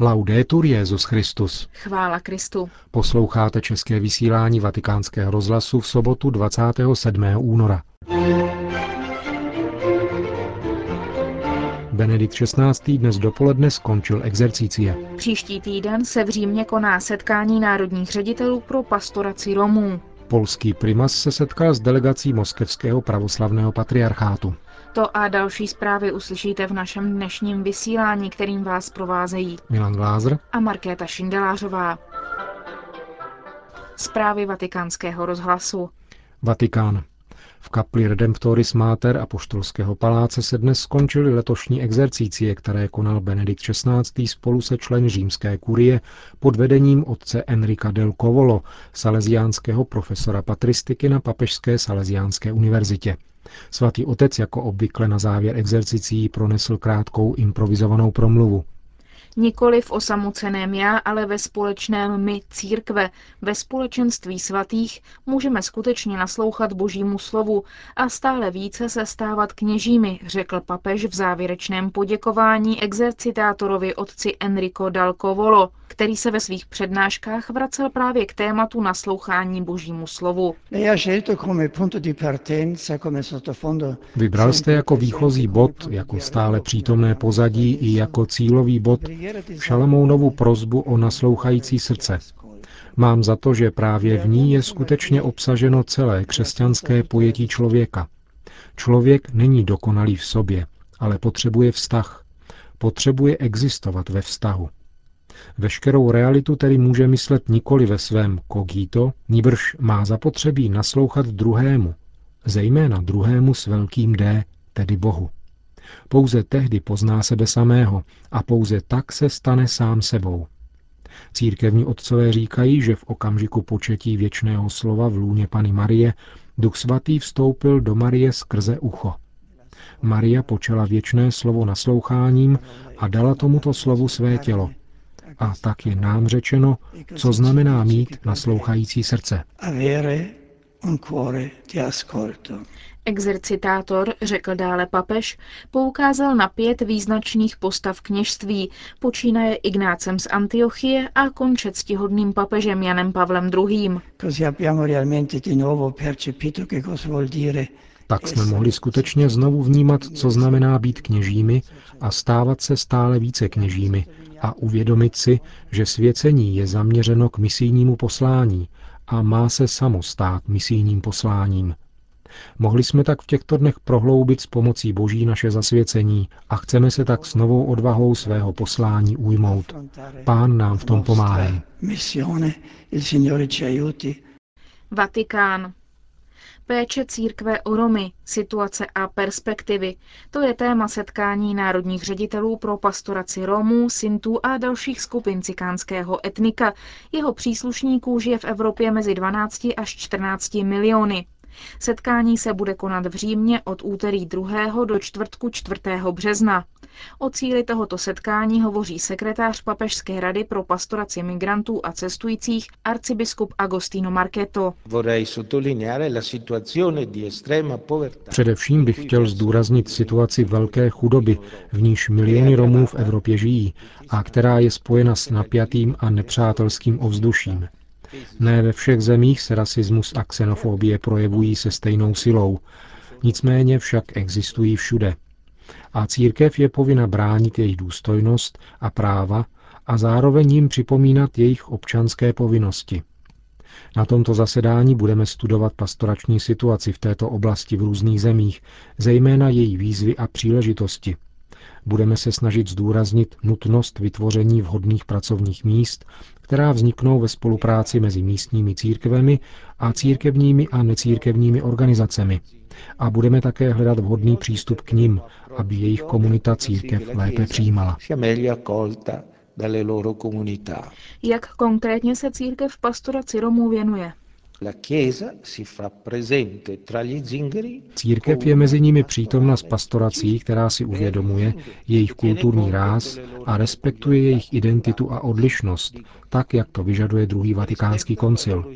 Laudetur Jezus Christus. Chvála Kristu. Posloucháte české vysílání Vatikánského rozhlasu v sobotu 27. února. Benedikt XVI. dnes dopoledne skončil exercície. Příští týden se v Římě koná setkání národních ředitelů pro pastoraci Romů. Polský primas se setkal s delegací Moskevského pravoslavného patriarchátu. To a další zprávy uslyšíte v našem dnešním vysílání, kterým vás provázejí Milan Glázer a Markéta Šindelářová. Zprávy vatikánského rozhlasu. Vatikán. V kapli Redemptoris Mater a Poštolského paláce se dnes skončily letošní exercície, které konal Benedikt XVI. spolu se člen římské kurie pod vedením otce Enrika del Covolo, salesiánského profesora patristiky na Papežské salesiánské univerzitě. Svatý otec jako obvykle na závěr exercicí pronesl krátkou improvizovanou promluvu. Nikoli v osamoceném já, ale ve společném my církve, ve společenství svatých můžeme skutečně naslouchat božímu slovu a stále více se stávat kněžími, řekl papež v závěrečném poděkování exercitátorovi otci Enrico dal Covolo, který se ve svých přednáškách vracel právě k tématu naslouchání božímu slovu. Vybral jste jako výchozí bod, jako stále přítomné pozadí i jako cílový bod Šalamounovu prozbu o naslouchající srdce. Mám za to, že právě v ní je skutečně obsaženo celé křesťanské pojetí člověka. Člověk není dokonalý v sobě, ale potřebuje vztah. Potřebuje existovat ve vztahu. Veškerou realitu tedy může myslet nikoli ve svém kogito, níbrž má zapotřebí naslouchat druhému, zejména druhému s velkým D, tedy Bohu. Pouze tehdy pozná sebe samého a pouze tak se stane sám sebou. Církevní otcové říkají, že v okamžiku početí věčného slova v lůně Pany Marie Duch Svatý vstoupil do Marie skrze ucho. Maria počela věčné slovo nasloucháním a dala tomuto slovu své tělo. A tak je nám řečeno, co znamená mít naslouchající srdce. Exercitátor, řekl dále papež, poukázal na pět význačných postav kněžství, počínaje Ignácem z Antiochie a konče ctihodným papežem Janem Pavlem II. Tak jsme mohli skutečně znovu vnímat, co znamená být kněžími a stávat se stále více kněžími a uvědomit si, že svěcení je zaměřeno k misijnímu poslání a má se samo stát misijním posláním. Mohli jsme tak v těchto dnech prohloubit s pomocí Boží naše zasvěcení a chceme se tak s novou odvahou svého poslání ujmout. Pán nám v tom pomáhá. Vatikán. Péče církve o Romy, situace a perspektivy. To je téma setkání národních ředitelů pro pastoraci Romů, Sintů a dalších skupin cikánského etnika. Jeho příslušníků žije v Evropě mezi 12 až 14 miliony. Setkání se bude konat v Římě od úterý 2. do čtvrtku 4. března. O cíli tohoto setkání hovoří sekretář Papežské rady pro pastoraci migrantů a cestujících arcibiskup Agostino Marketo. Především bych chtěl zdůraznit situaci velké chudoby, v níž miliony Romů v Evropě žijí a která je spojena s napjatým a nepřátelským ovzduším. Ne ve všech zemích se rasismus a xenofobie projevují se stejnou silou, nicméně však existují všude. A církev je povinna bránit jejich důstojnost a práva a zároveň jim připomínat jejich občanské povinnosti. Na tomto zasedání budeme studovat pastorační situaci v této oblasti v různých zemích, zejména její výzvy a příležitosti – Budeme se snažit zdůraznit nutnost vytvoření vhodných pracovních míst, která vzniknou ve spolupráci mezi místními církvemi a církevními a necírkevními organizacemi. A budeme také hledat vhodný přístup k nim, aby jejich komunita církev lépe přijímala. Jak konkrétně se církev pastoraci Romů věnuje? Církev je mezi nimi přítomna s pastorací, která si uvědomuje jejich kulturní ráz a respektuje jejich identitu a odlišnost, tak, jak to vyžaduje druhý vatikánský koncil.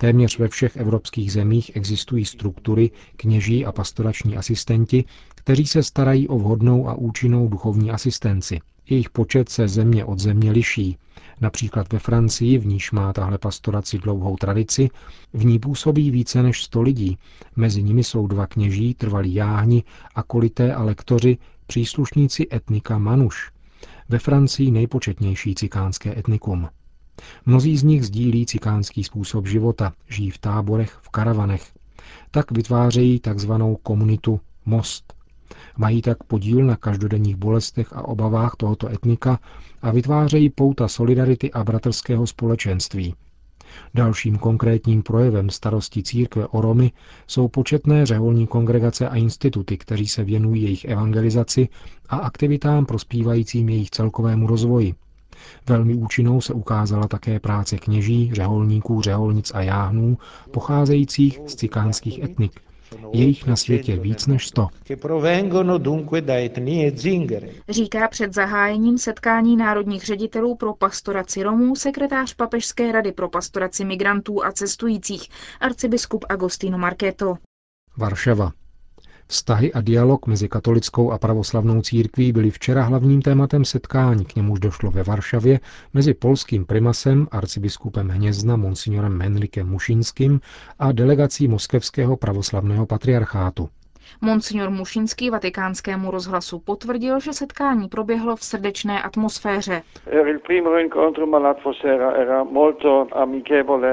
Téměř ve všech evropských zemích existují struktury, kněží a pastorační asistenti, kteří se starají o vhodnou a účinnou duchovní asistenci. Jejich počet se země od země liší. Například ve Francii, v níž má tahle pastoraci dlouhou tradici, v ní působí více než 100 lidí. Mezi nimi jsou dva kněží, trvalí jáhni, akolité a lektoři, příslušníci etnika Manuš. Ve Francii nejpočetnější cikánské etnikum. Mnozí z nich sdílí cikánský způsob života, žijí v táborech, v karavanech. Tak vytvářejí takzvanou komunitu Most. Mají tak podíl na každodenních bolestech a obavách tohoto etnika a vytvářejí pouta solidarity a bratrského společenství. Dalším konkrétním projevem starosti církve o Romy jsou početné řeholní kongregace a instituty, kteří se věnují jejich evangelizaci a aktivitám prospívajícím jejich celkovému rozvoji. Velmi účinnou se ukázala také práce kněží, řeholníků, řeholnic a jáhnů, pocházejících z cikánských etnik, je jich na světě víc než sto. Říká před zahájením setkání národních ředitelů pro pastoraci Romů sekretář Papežské rady pro pastoraci migrantů a cestujících arcibiskup Agostino Marketo. Varšava. Vztahy a dialog mezi katolickou a pravoslavnou církví byly včera hlavním tématem setkání, k němuž došlo ve Varšavě mezi polským primasem, arcibiskupem Hnězna, monsignorem Henrikem Mušinským a delegací Moskevského pravoslavného patriarchátu. Monsignor Mušinský vatikánskému rozhlasu potvrdil, že setkání proběhlo v srdečné atmosféře.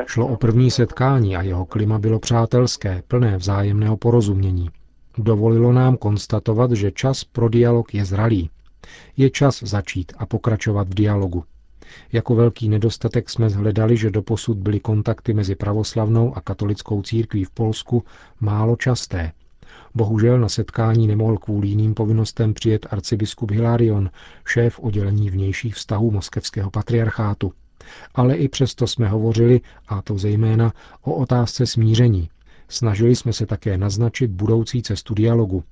Šlo o první setkání a jeho klima bylo přátelské, plné vzájemného porozumění. Dovolilo nám konstatovat, že čas pro dialog je zralý. Je čas začít a pokračovat v dialogu. Jako velký nedostatek jsme zhledali, že doposud byly kontakty mezi pravoslavnou a katolickou církví v Polsku málo časté. Bohužel na setkání nemohl kvůli jiným povinnostem přijet arcibiskup Hilarion, šéf oddělení vnějších vztahů moskevského patriarchátu. Ale i přesto jsme hovořili, a to zejména, o otázce smíření, Snažili jsme se také naznačit budoucí cestu dialogu.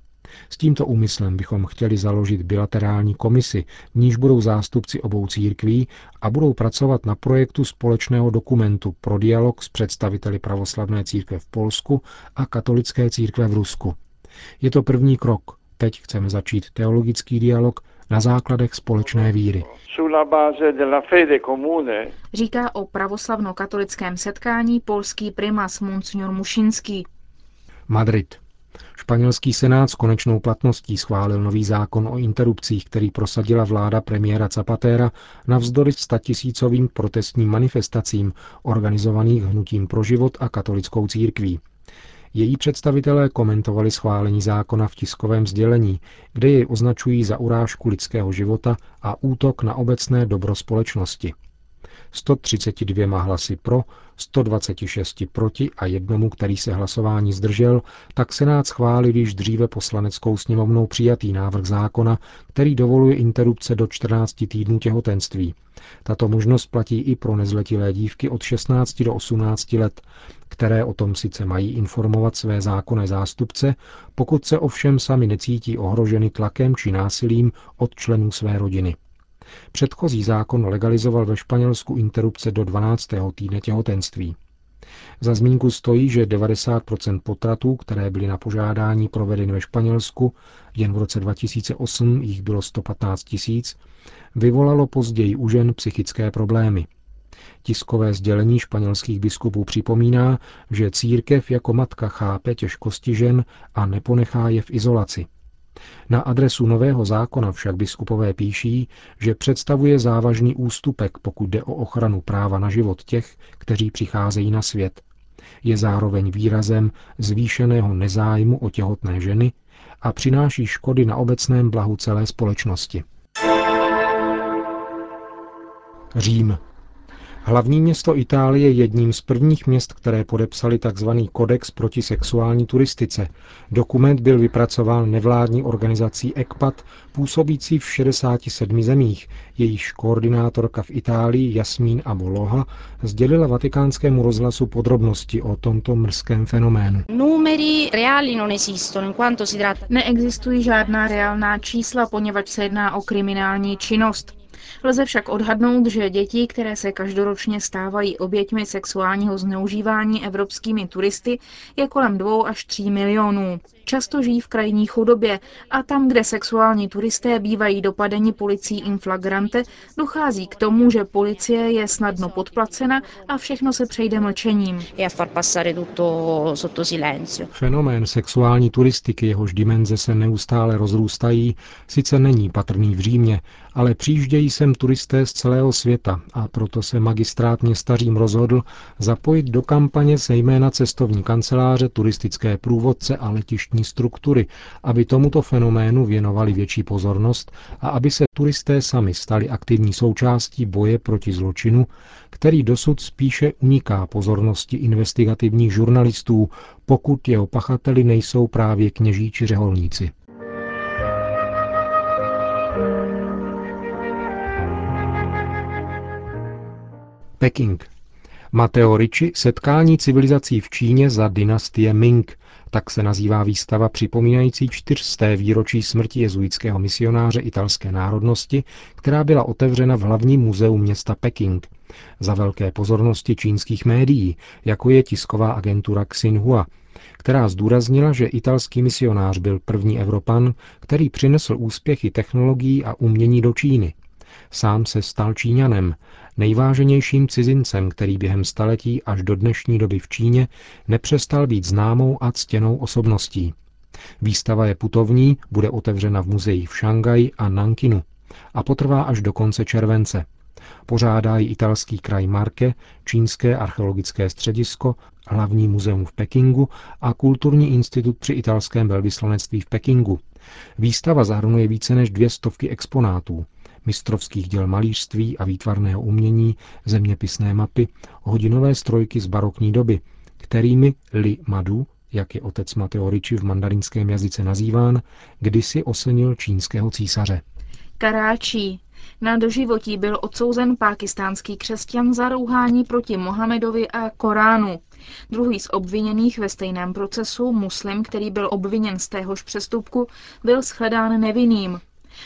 S tímto úmyslem bychom chtěli založit bilaterální komisi, v níž budou zástupci obou církví a budou pracovat na projektu společného dokumentu pro dialog s představiteli pravoslavné církve v Polsku a katolické církve v Rusku. Je to první krok. Teď chceme začít teologický dialog na základech společné víry. Říká o pravoslavno-katolickém setkání polský primas Monsignor Mušinský. Madrid. Španělský senát s konečnou platností schválil nový zákon o interrupcích, který prosadila vláda premiéra Zapatera navzdory statisícovým protestním manifestacím organizovaných Hnutím pro život a katolickou církví. Její představitelé komentovali schválení zákona v tiskovém sdělení, kde jej označují za urážku lidského života a útok na obecné dobro společnosti. 132 hlasy pro, 126 proti a jednomu, který se hlasování zdržel, tak Senát schválil již dříve poslaneckou sněmovnou přijatý návrh zákona, který dovoluje interrupce do 14 týdnů těhotenství. Tato možnost platí i pro nezletilé dívky od 16 do 18 let, které o tom sice mají informovat své zákonné zástupce, pokud se ovšem sami necítí ohroženy tlakem či násilím od členů své rodiny. Předchozí zákon legalizoval ve Španělsku interrupce do 12. týdne těhotenství. Za zmínku stojí, že 90% potratů, které byly na požádání provedeny ve Španělsku, jen v roce 2008 jich bylo 115 tisíc, vyvolalo později u žen psychické problémy. Tiskové sdělení španělských biskupů připomíná, že církev jako matka chápe těžkosti žen a neponechá je v izolaci. Na adresu nového zákona však biskupové píší, že představuje závažný ústupek, pokud jde o ochranu práva na život těch, kteří přicházejí na svět. Je zároveň výrazem zvýšeného nezájmu o těhotné ženy a přináší škody na obecném blahu celé společnosti. Řím. Hlavní město Itálie je jedním z prvních měst, které podepsali tzv. kodex proti sexuální turistice. Dokument byl vypracován nevládní organizací ECPAT, působící v 67 zemích. Jejíž koordinátorka v Itálii Jasmín Aboloha sdělila vatikánskému rozhlasu podrobnosti o tomto mrzkém fenoménu. Neexistují žádná reálná čísla, poněvadž se jedná o kriminální činnost. Lze však odhadnout, že děti, které se každoročně stávají oběťmi sexuálního zneužívání evropskými turisty, je kolem dvou až tří milionů. Často žijí v krajní chudobě a tam, kde sexuální turisté bývají dopadeni policií in flagrante, dochází k tomu, že policie je snadno podplacena a všechno se přejde mlčením. E Fenomén sexuální turistiky, jehož dimenze se neustále rozrůstají, sice není patrný v Římě, ale přijíždějí sem turisté z celého světa a proto se magistrát města Řím rozhodl zapojit do kampaně se jména cestovní kanceláře, turistické průvodce a letištní struktury, aby tomuto fenoménu věnovali větší pozornost a aby se turisté sami stali aktivní součástí boje proti zločinu, který dosud spíše uniká pozornosti investigativních žurnalistů, pokud jeho pachateli nejsou právě kněží či řeholníci. Peking. Mateo Ricci setkání civilizací v Číně za dynastie Ming, tak se nazývá výstava připomínající čtyřsté výročí smrti jezuitského misionáře italské národnosti, která byla otevřena v hlavním muzeu města Peking. Za velké pozornosti čínských médií, jako je tisková agentura Xinhua, která zdůraznila, že italský misionář byl první Evropan, který přinesl úspěchy technologií a umění do Číny. Sám se stal Číňanem, nejváženějším cizincem, který během staletí až do dnešní doby v Číně nepřestal být známou a ctěnou osobností. Výstava je putovní, bude otevřena v muzeích v Šangaji a Nankinu a potrvá až do konce července. Pořádá ji italský kraj Marke, Čínské archeologické středisko, hlavní muzeum v Pekingu a Kulturní institut při italském velvyslanectví v Pekingu. Výstava zahrnuje více než dvě stovky exponátů, mistrovských děl malířství a výtvarného umění, zeměpisné mapy, hodinové strojky z barokní doby, kterými Li Madu, jak je otec Mateo Ricci v mandarinském jazyce nazýván, kdysi osenil čínského císaře. Karáčí. Na doživotí byl odsouzen pákistánský křesťan za rouhání proti Mohamedovi a Koránu. Druhý z obviněných ve stejném procesu, muslim, který byl obviněn z téhož přestupku, byl shledán nevinným.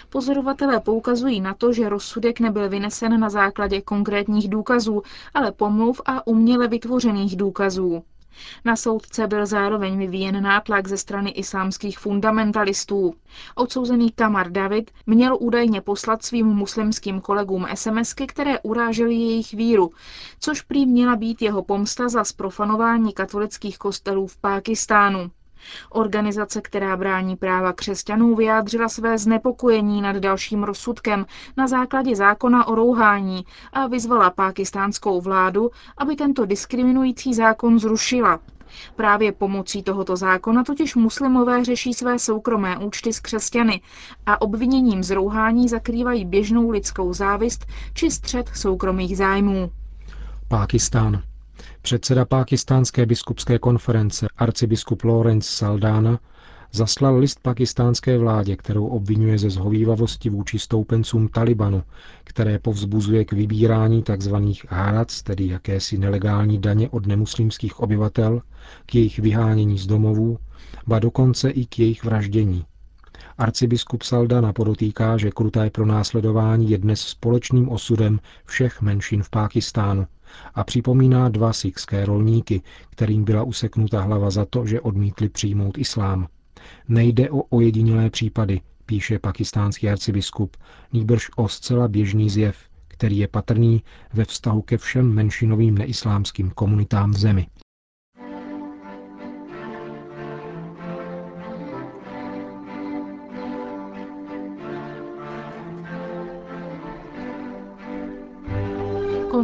Pozorovatelé poukazují na to, že rozsudek nebyl vynesen na základě konkrétních důkazů, ale pomluv a uměle vytvořených důkazů. Na soudce byl zároveň vyvíjen nátlak ze strany islámských fundamentalistů. Odsouzený Kamar David měl údajně poslat svým muslimským kolegům SMSky, které urážely jejich víru, což prý měla být jeho pomsta za sprofanování katolických kostelů v Pákistánu. Organizace, která brání práva křesťanů, vyjádřila své znepokojení nad dalším rozsudkem na základě zákona o rouhání a vyzvala pákistánskou vládu, aby tento diskriminující zákon zrušila. Právě pomocí tohoto zákona totiž muslimové řeší své soukromé účty s křesťany a obviněním z rouhání zakrývají běžnou lidskou závist či střed soukromých zájmů. Pákistán. Předseda pákistánské biskupské konference arcibiskup Lawrence Saldana zaslal list pakistánské vládě, kterou obvinuje ze zhovývavosti vůči stoupencům Talibanu, které povzbuzuje k vybírání tzv. harac, tedy jakési nelegální daně od nemuslimských obyvatel, k jejich vyhánění z domovů, ba dokonce i k jejich vraždění. Arcibiskup Saldana podotýká, že kruté pronásledování je dnes společným osudem všech menšin v Pákistánu a připomíná dva sikské rolníky, kterým byla useknuta hlava za to, že odmítli přijmout islám. Nejde o ojedinělé případy, píše pakistánský arcibiskup, nýbrž o zcela běžný zjev, který je patrný ve vztahu ke všem menšinovým neislámským komunitám v zemi.